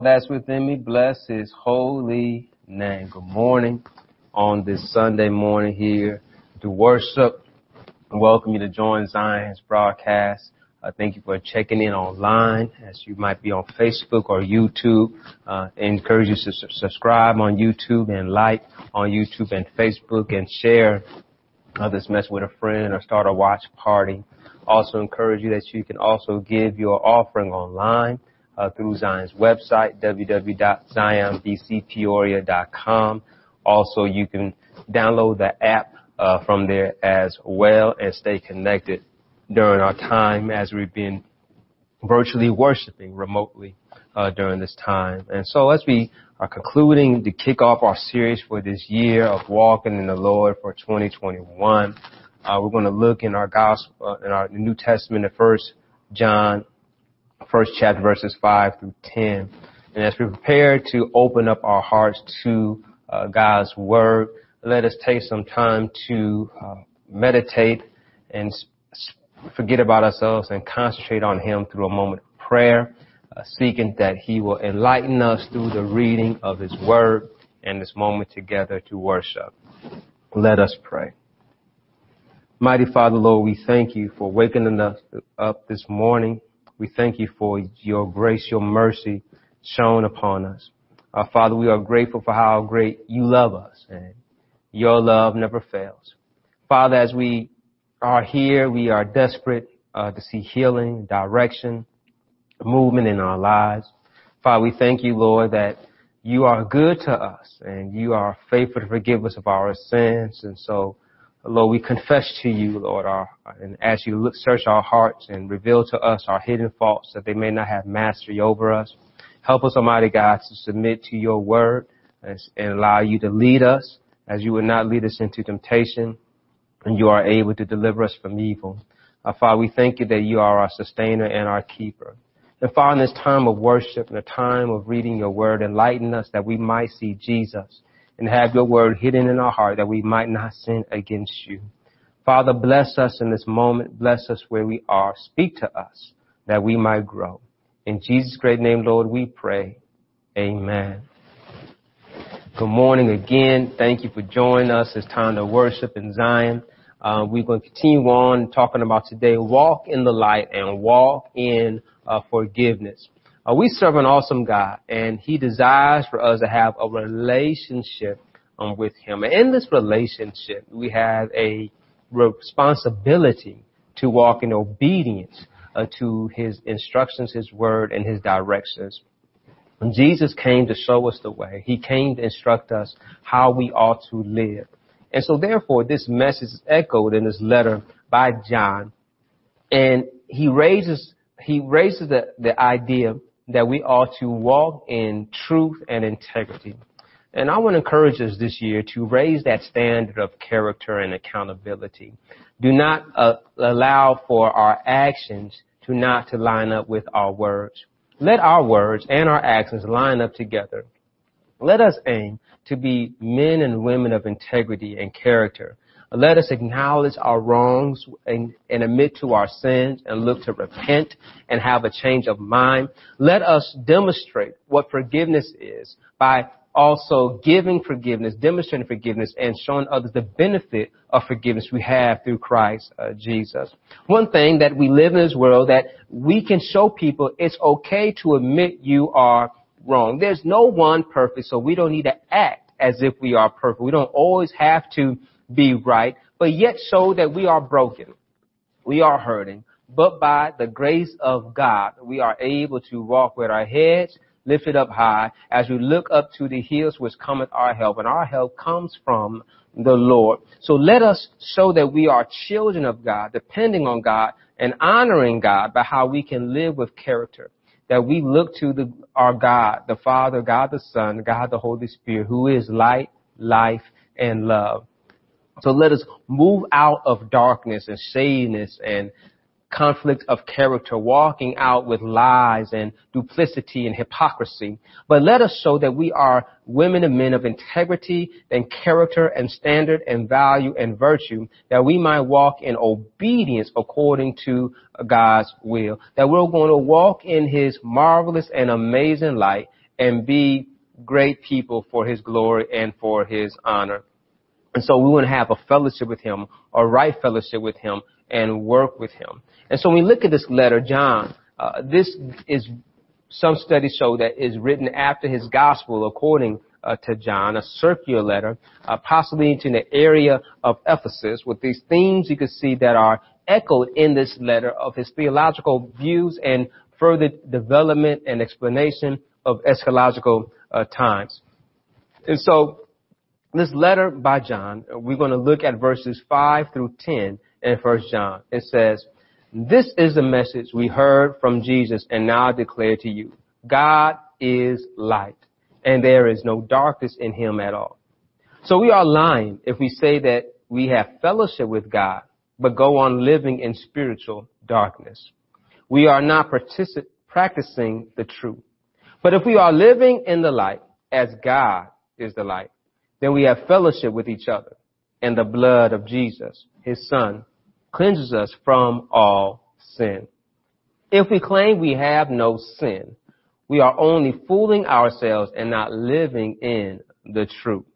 that's within me, bless his holy name. Good morning on this Sunday morning here to worship. and Welcome you to join Zion's broadcast. Uh, thank you for checking in online as you might be on Facebook or YouTube. Uh, I encourage you to su- subscribe on YouTube and like on YouTube and Facebook and share uh, this message with a friend or start a watch party. Also encourage you that you can also give your offering online through Zion's website, www.zionbcpeoria.com. Also, you can download the app uh, from there as well and stay connected during our time as we've been virtually worshiping remotely uh, during this time. And so as we are concluding to kick off our series for this year of walking in the Lord for 2021, uh, we're going to look in our gospel, in our New Testament, the first John first chapter verses 5 through 10. And as we prepare to open up our hearts to uh, God's word, let us take some time to uh, meditate and forget about ourselves and concentrate on Him through a moment of prayer, uh, seeking that He will enlighten us through the reading of His word and this moment together to worship. Let us pray. Mighty Father, Lord, we thank you for waking us up this morning we thank you for your grace, your mercy shown upon us. Our uh, Father, we are grateful for how great you love us and your love never fails. Father, as we are here, we are desperate uh, to see healing, direction, movement in our lives. Father, we thank you, Lord, that you are good to us and you are faithful to forgive us of our sins. And so Lord, we confess to you, Lord, our, and as you look, search our hearts and reveal to us our hidden faults that they may not have mastery over us. Help us, Almighty God, to submit to your word and, and allow you to lead us as you would not lead us into temptation and you are able to deliver us from evil. Our Father, we thank you that you are our sustainer and our keeper. And Father, in this time of worship and a time of reading your word, enlighten us that we might see Jesus and have your word hidden in our heart that we might not sin against you. Father, bless us in this moment. Bless us where we are. Speak to us that we might grow. In Jesus' great name, Lord, we pray. Amen. Good morning again. Thank you for joining us. It's time to worship in Zion. Uh, we're going to continue on talking about today, walk in the light and walk in uh, forgiveness. Uh, we serve an awesome God, and He desires for us to have a relationship um, with Him. And in this relationship, we have a responsibility to walk in obedience uh, to His instructions, His word, and His directions. And Jesus came to show us the way. He came to instruct us how we ought to live. And so therefore, this message is echoed in this letter by John. And he raises, he raises the, the idea that we ought to walk in truth and integrity. And I want to encourage us this year to raise that standard of character and accountability. Do not uh, allow for our actions to not to line up with our words. Let our words and our actions line up together. Let us aim to be men and women of integrity and character let us acknowledge our wrongs and, and, admit to our sins and look to repent and have a change of mind. Let us demonstrate what forgiveness is by also giving forgiveness, demonstrating forgiveness, and showing others the benefit of forgiveness we have through Christ uh, Jesus. One thing that we live in this world that we can show people it's okay to admit you are wrong. There's no one perfect, so we don't need to act as if we are perfect. We don't always have to be right, but yet show that we are broken. We are hurting. But by the grace of God, we are able to walk with our heads lifted up high as we look up to the hills which cometh our help. And our help comes from the Lord. So let us show that we are children of God, depending on God and honoring God by how we can live with character. That we look to the, our God, the Father, God the Son, God the Holy Spirit, who is light, life, and love. So let us move out of darkness and shadiness and conflict of character, walking out with lies and duplicity and hypocrisy. But let us show that we are women and men of integrity and character and standard and value and virtue, that we might walk in obedience according to God's will, that we're going to walk in His marvelous and amazing light and be great people for his glory and for his honor. And so we want to have a fellowship with him, a right fellowship with him, and work with him. And so when we look at this letter, John, uh, this is some studies show that is written after his gospel, according uh, to John, a circular letter, uh, possibly into the area of Ephesus, with these themes you can see that are echoed in this letter of his theological views and further development and explanation of eschatological uh, times. And so this letter by John, we're going to look at verses 5 through 10 in 1 John. It says, This is the message we heard from Jesus and now declare to you. God is light, and there is no darkness in him at all. So we are lying if we say that we have fellowship with God, but go on living in spiritual darkness. We are not particip- practicing the truth. But if we are living in the light, as God is the light, then we have fellowship with each other. And the blood of Jesus, his son, cleanses us from all sin. If we claim we have no sin, we are only fooling ourselves and not living in the truth.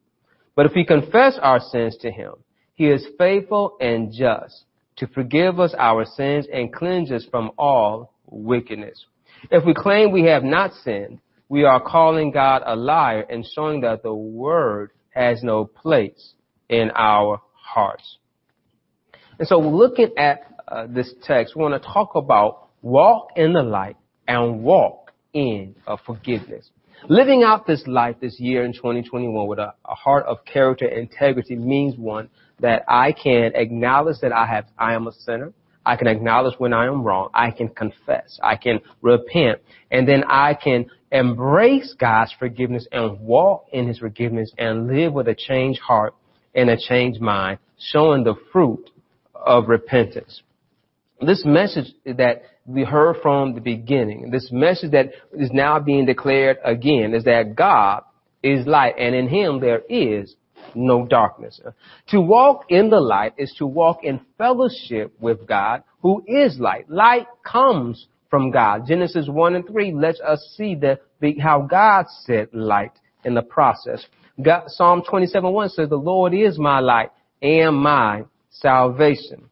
But if we confess our sins to him, he is faithful and just to forgive us our sins and cleanse us from all wickedness. If we claim we have not sinned, we are calling God a liar and showing that the word has no place in our hearts. And so looking at uh, this text, we want to talk about walk in the light and walk in uh, forgiveness. Living out this life this year in 2021 with a, a heart of character and integrity means one that I can acknowledge that I have, I am a sinner. I can acknowledge when I am wrong. I can confess. I can repent. And then I can embrace God's forgiveness and walk in his forgiveness and live with a changed heart and a changed mind, showing the fruit of repentance. This message that we heard from the beginning, this message that is now being declared again is that God is light and in him there is no darkness. To walk in the light is to walk in fellowship with God who is light. Light comes from God. Genesis 1 and 3 lets us see the, the how God set light in the process. God, Psalm 27 1 says, the Lord is my light and my salvation.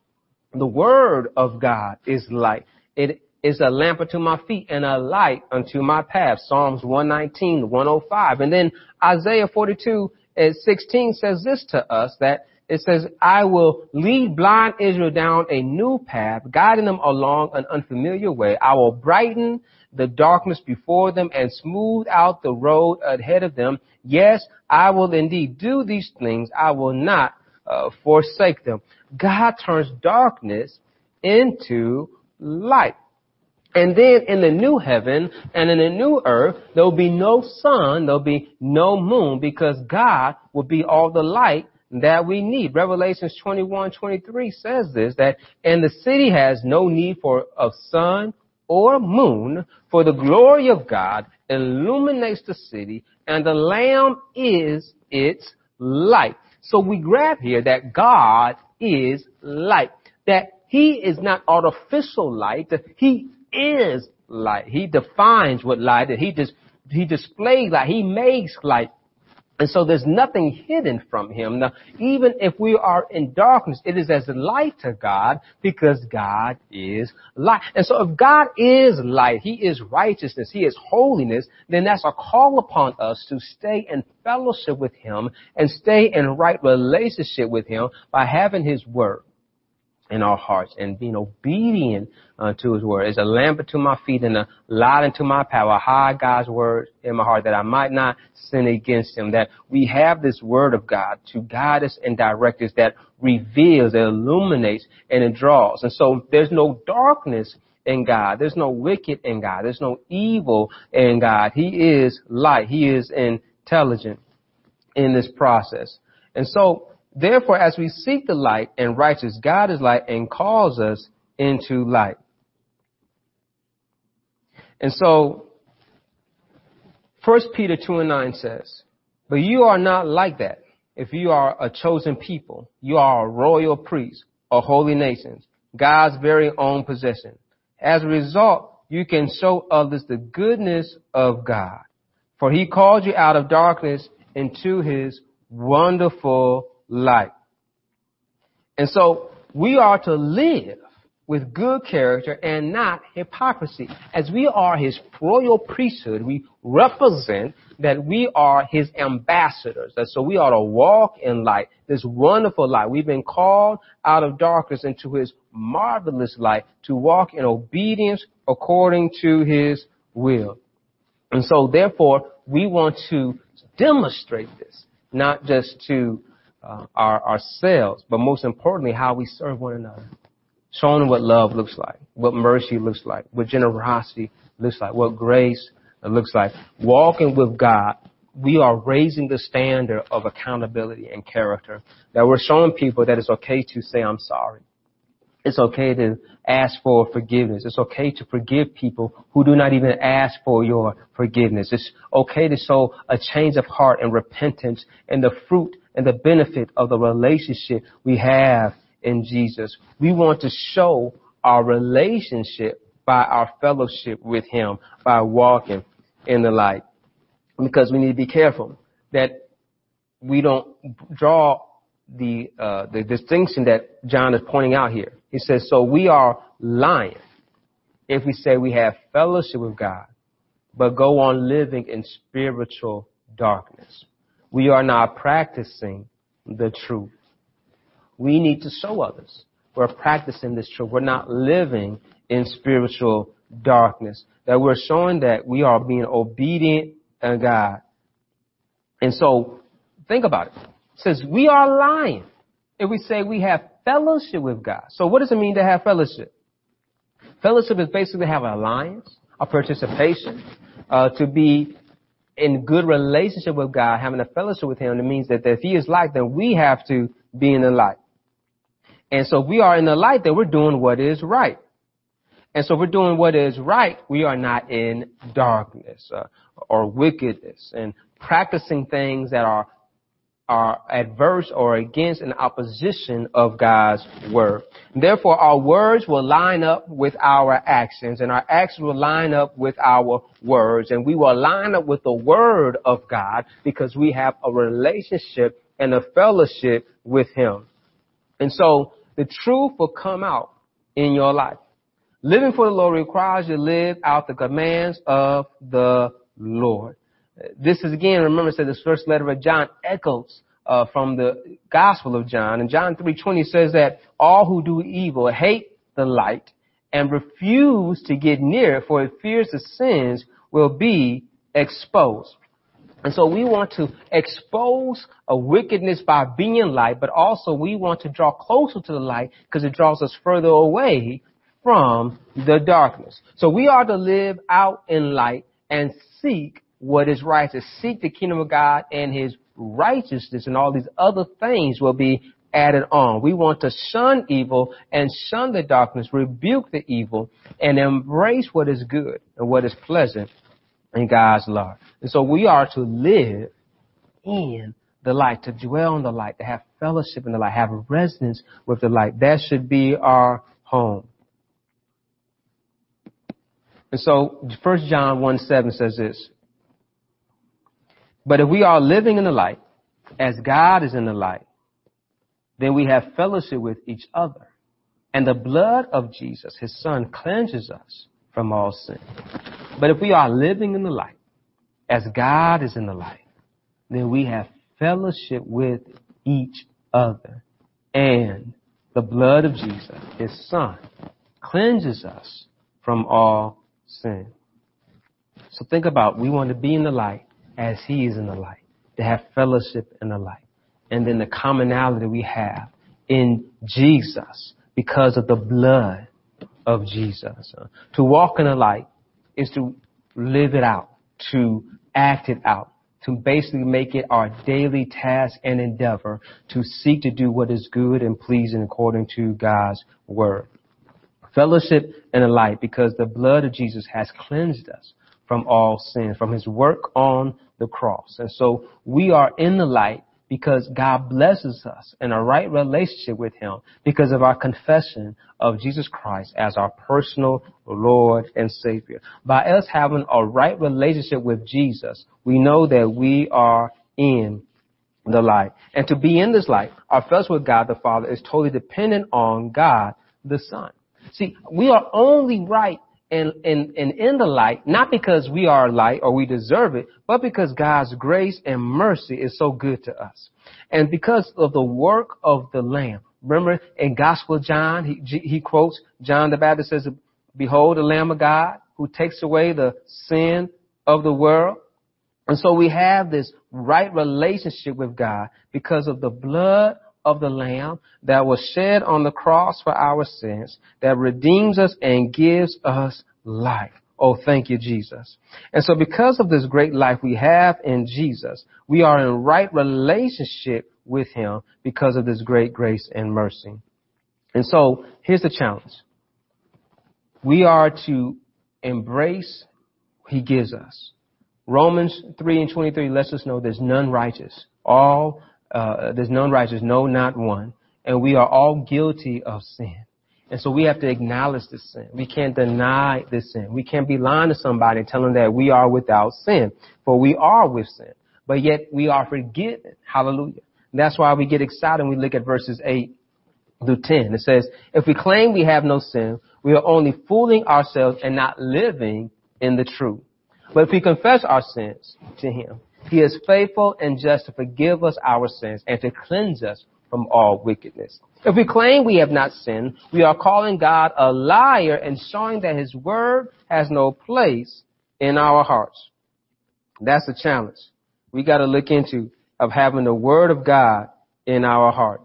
The word of God is light. It is a lamp unto my feet and a light unto my path. Psalms 119, 105. And then Isaiah 42 and 16 says this to us that it says, I will lead blind Israel down a new path, guiding them along an unfamiliar way. I will brighten the darkness before them and smooth out the road ahead of them. Yes, I will indeed do these things. I will not uh, forsake them. God turns darkness into light. And then in the new heaven and in the new earth, there will be no sun, there'll be no moon because God will be all the light that we need. Revelations 21, 23 says this, that, and the city has no need for of sun or moon, for the glory of God illuminates the city, and the Lamb is its light. So we grab here that God is light, that He is not artificial light, He is light. He defines what light is. He just, He displays light. He makes light. And so there's nothing hidden from him. Now, even if we are in darkness, it is as light to God because God is light. And so if God is light, He is righteousness, He is holiness, then that's a call upon us to stay in fellowship with Him and stay in right relationship with Him by having His Word in our hearts and being obedient uh, to his word. It's a lamp unto my feet and a light unto my power. I hide God's word in my heart that I might not sin against him. That we have this word of God to guide us and direct us that reveals, that illuminates, and it draws. And so there's no darkness in God. There's no wicked in God. There's no evil in God. He is light. He is intelligent in this process. And so Therefore, as we seek the light and righteous, God is light and calls us into light. And so, 1 Peter 2 and 9 says, But you are not like that. If you are a chosen people, you are a royal priest, a holy nation, God's very own possession. As a result, you can show others the goodness of God. For he called you out of darkness into his wonderful light. And so we are to live with good character and not hypocrisy. As we are his royal priesthood, we represent that we are his ambassadors. And so we ought to walk in light, this wonderful light. We've been called out of darkness into his marvelous light to walk in obedience according to his will. And so therefore, we want to demonstrate this, not just to uh, our, ourselves, but most importantly, how we serve one another. Showing what love looks like, what mercy looks like, what generosity looks like, what grace looks like. Walking with God, we are raising the standard of accountability and character. That we're showing people that it's okay to say, I'm sorry. It's okay to ask for forgiveness. It's okay to forgive people who do not even ask for your forgiveness. It's okay to show a change of heart and repentance and the fruit and the benefit of the relationship we have in Jesus. We want to show our relationship by our fellowship with Him, by walking in the light. Because we need to be careful that we don't draw the uh, the distinction that John is pointing out here. He says, so we are lying if we say we have fellowship with God, but go on living in spiritual darkness. We are not practicing the truth. We need to show others we're practicing this truth. We're not living in spiritual darkness. That we're showing that we are being obedient to God. And so, think about it. It says we are lying if we say we have fellowship with God. So what does it mean to have fellowship? Fellowship is basically to have an alliance, a participation, uh, to be in good relationship with God, having a fellowship with Him. It means that if He is light, then we have to be in the light. And so we are in the light that we're doing what is right. And so we're doing what is right. We are not in darkness uh, or wickedness and practicing things that are are adverse or against an opposition of God's word. Therefore, our words will line up with our actions and our actions will line up with our words and we will line up with the word of God because we have a relationship and a fellowship with Him. And so the truth will come out in your life. Living for the Lord requires you to live out the commands of the Lord. This is again, remember, said this first letter of John echoes uh, from the Gospel of John. And John 3:20 says that all who do evil hate the light and refuse to get near, it, for it fears the sins will be exposed. And so we want to expose a wickedness by being light, but also we want to draw closer to the light because it draws us further away from the darkness. So we are to live out in light and seek what is right, to seek the kingdom of God and his righteousness and all these other things will be added on. We want to shun evil and shun the darkness, rebuke the evil, and embrace what is good and what is pleasant in God's love. And so we are to live in the light, to dwell in the light, to have fellowship in the light, have residence with the light. That should be our home. And so 1 John 1 7 says this. But if we are living in the light, as God is in the light, then we have fellowship with each other. And the blood of Jesus, his son, cleanses us from all sin. But if we are living in the light, as God is in the light, then we have fellowship with each other. And the blood of Jesus, his son, cleanses us from all sin. So think about, we want to be in the light as he is in the light, to have fellowship in the light. And then the commonality we have in Jesus because of the blood of Jesus. To walk in the light is to live it out, to act it out, to basically make it our daily task and endeavor to seek to do what is good and pleasing according to God's word. Fellowship in the light because the blood of Jesus has cleansed us from all sin, from his work on the cross. And so we are in the light because God blesses us in a right relationship with Him because of our confession of Jesus Christ as our personal Lord and Savior. By us having a right relationship with Jesus, we know that we are in the light. And to be in this light, our fellowship with God the Father is totally dependent on God the Son. See, we are only right and, and, and in the light, not because we are light or we deserve it, but because God's grace and mercy is so good to us. And because of the work of the Lamb. Remember in Gospel John, he, he quotes John the Baptist says, behold the Lamb of God who takes away the sin of the world. And so we have this right relationship with God because of the blood of the Lamb that was shed on the cross for our sins, that redeems us and gives us life. Oh, thank you, Jesus. And so because of this great life we have in Jesus, we are in right relationship with Him because of this great grace and mercy. And so here's the challenge. We are to embrace He gives us. Romans 3 and 23 lets us know there's none righteous. All uh, there's none righteous, no, not one. And we are all guilty of sin. And so we have to acknowledge this sin. We can't deny this sin. We can't be lying to somebody and telling them that we are without sin. For we are with sin. But yet we are forgiven. Hallelujah. And that's why we get excited when we look at verses 8 through 10. It says, if we claim we have no sin, we are only fooling ourselves and not living in the truth. But if we confess our sins to Him, he is faithful and just to forgive us our sins and to cleanse us from all wickedness. If we claim we have not sinned, we are calling God a liar and showing that his word has no place in our hearts. That's a challenge we got to look into of having the word of God in our heart.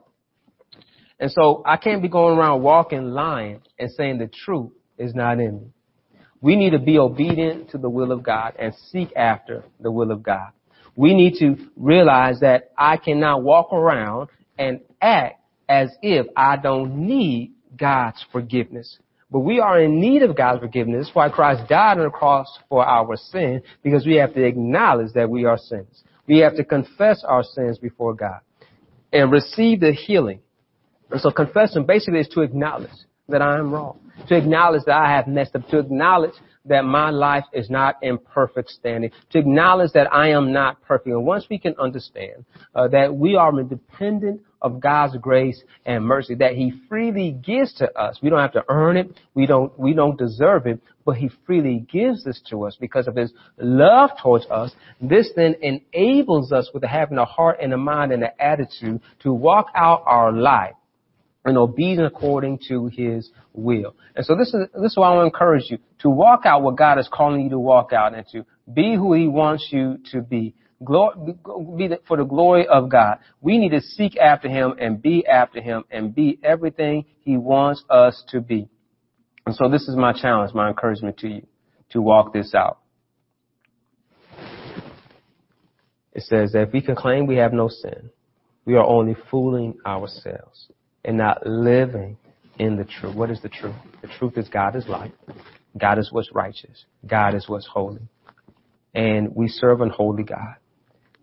And so I can't be going around walking lying and saying the truth is not in me. We need to be obedient to the will of God and seek after the will of God we need to realize that I cannot walk around and act as if I don't need God's forgiveness. But we are in need of God's forgiveness. That's why Christ died on the cross for our sin, because we have to acknowledge that we are sinners. We have to confess our sins before God and receive the healing. And so confession basically is to acknowledge that I am wrong, to acknowledge that I have messed up, to acknowledge that my life is not in perfect standing, to acknowledge that I am not perfect. And once we can understand uh, that we are dependent of God's grace and mercy that He freely gives to us, we don't have to earn it, we don't we don't deserve it, but He freely gives this to us because of His love towards us. This then enables us with having a heart and a mind and an attitude to walk out our life and obedient according to his will. And so this is, this is why I want to encourage you to walk out what God is calling you to walk out and to be who he wants you to be. Glory, be for the glory of God. We need to seek after him and be after him and be everything he wants us to be. And so this is my challenge, my encouragement to you to walk this out. It says that if we can claim we have no sin, we are only fooling ourselves and not living in the truth. What is the truth? The truth is God is light. God is what's righteous. God is what's holy. And we serve an holy God.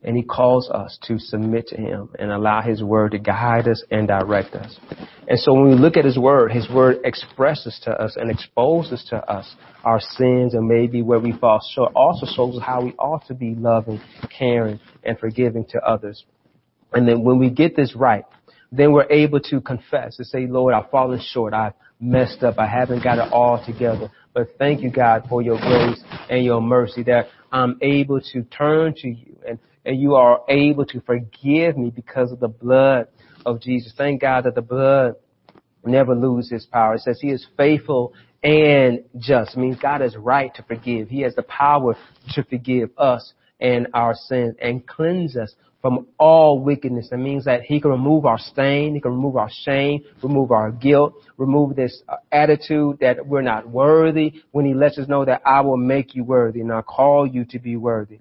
And he calls us to submit to him and allow his word to guide us and direct us. And so when we look at his word, his word expresses to us and exposes to us our sins and maybe where we fall short. Also shows how we ought to be loving, caring, and forgiving to others. And then when we get this right, then we're able to confess and say, Lord, I've fallen short. I've messed up. I haven't got it all together. But thank you, God, for your grace and your mercy that I'm able to turn to you and, and you are able to forgive me because of the blood of Jesus. Thank God that the blood never loses power. It says he is faithful and just. It means God is right to forgive. He has the power to forgive us and our sins and cleanse us from all wickedness. It means that He can remove our stain, He can remove our shame, remove our guilt, remove this uh, attitude that we're not worthy when He lets us know that I will make you worthy and I call you to be worthy.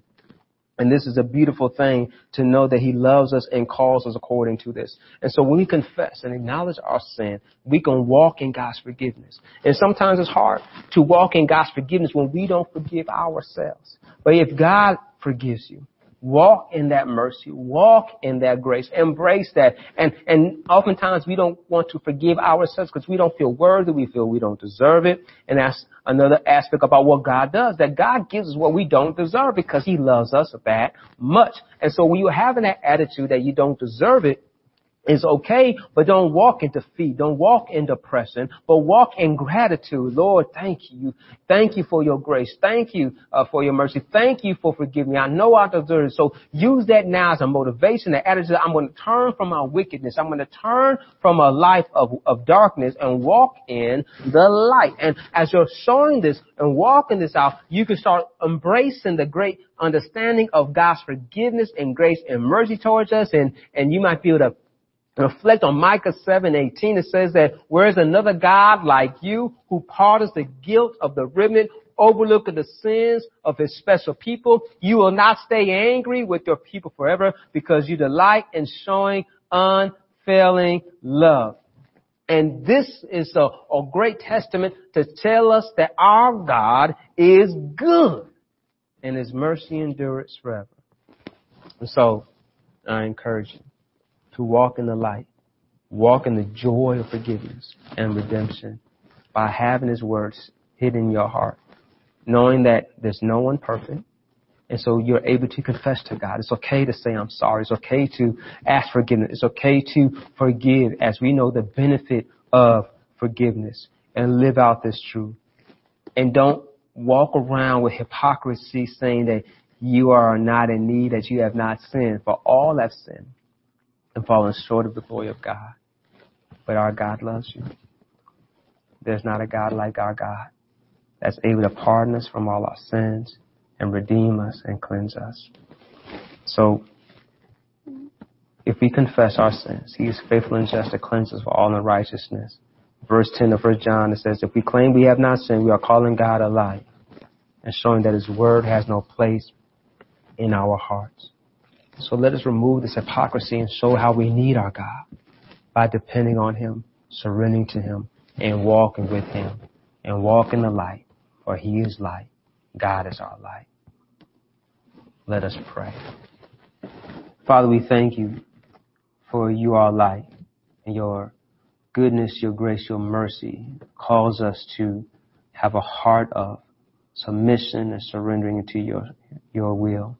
And this is a beautiful thing to know that He loves us and calls us according to this. And so when we confess and acknowledge our sin, we can walk in God's forgiveness. And sometimes it's hard to walk in God's forgiveness when we don't forgive ourselves. But if God forgives you, walk in that mercy, walk in that grace, embrace that. And, and oftentimes we don't want to forgive ourselves because we don't feel worthy, we feel we don't deserve it. And that's another aspect about what God does, that God gives us what we don't deserve because He loves us that much. And so when you're having that attitude that you don't deserve it, is okay, but don't walk in defeat. Don't walk in depression, but walk in gratitude. Lord, thank you. Thank you for your grace. Thank you uh, for your mercy. Thank you for forgiving me. I know I deserve it. So use that now as a motivation, the attitude. I'm going to turn from my wickedness. I'm going to turn from a life of, of darkness and walk in the light. And as you're showing this and walking this out, you can start embracing the great understanding of God's forgiveness and grace and mercy towards us. And, and you might be able to reflect on Micah 7:18, it says that where is another God like you who pardons the guilt of the remnant, overlooking the sins of his special people. You will not stay angry with your people forever because you delight in showing unfailing love. And this is a, a great testament to tell us that our God is good and his mercy endures forever. And so I encourage you walk in the light, walk in the joy of forgiveness and redemption by having His words hidden in your heart, knowing that there's no one perfect. And so you're able to confess to God. It's okay to say I'm sorry. It's okay to ask forgiveness. It's okay to forgive as we know the benefit of forgiveness and live out this truth. And don't walk around with hypocrisy saying that you are not in need, that you have not sinned, for all have sinned and fallen short of the glory of God. But our God loves you. There's not a God like our God that's able to pardon us from all our sins and redeem us and cleanse us. So, if we confess our sins, He is faithful and just to cleanse us for all unrighteousness. Verse 10 of 1 John, it says, If we claim we have not sinned, we are calling God a lie and showing that His word has no place in our hearts. So let us remove this hypocrisy and show how we need our God by depending on Him, surrendering to Him, and walking with Him, and walk in the light, for He is light. God is our light. Let us pray. Father, we thank you for you are light, and your goodness, your grace, your mercy calls us to have a heart of submission and surrendering to your, your will.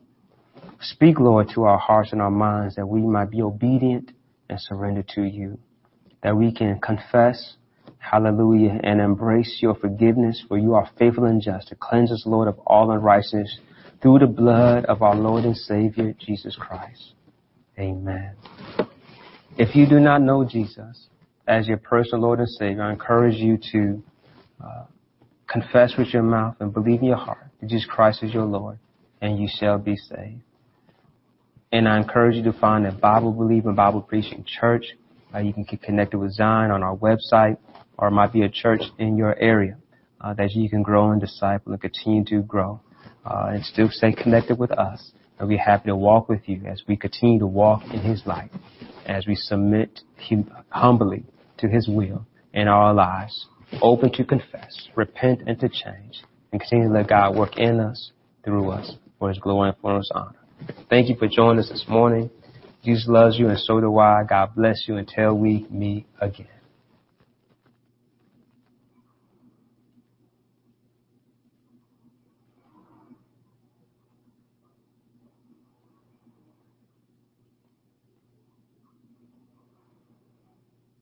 Speak, Lord, to our hearts and our minds that we might be obedient and surrender to you. That we can confess, hallelujah, and embrace your forgiveness, for you are faithful and just to cleanse us, Lord, of all unrighteousness through the blood of our Lord and Savior, Jesus Christ. Amen. If you do not know Jesus as your personal Lord and Savior, I encourage you to uh, confess with your mouth and believe in your heart that Jesus Christ is your Lord, and you shall be saved. And I encourage you to find a Bible believing, Bible preaching church. Uh, you can get connected with Zion on our website, or it might be a church in your area uh, that you can grow and disciple and continue to grow, uh, and still stay connected with us. And we're happy to walk with you as we continue to walk in His light, as we submit hum- humbly to His will in our lives, open to confess, repent, and to change, and continue to let God work in us, through us, for His glory and for His honor. Thank you for joining us this morning. Jesus loves you and so do I. God bless you until we meet again.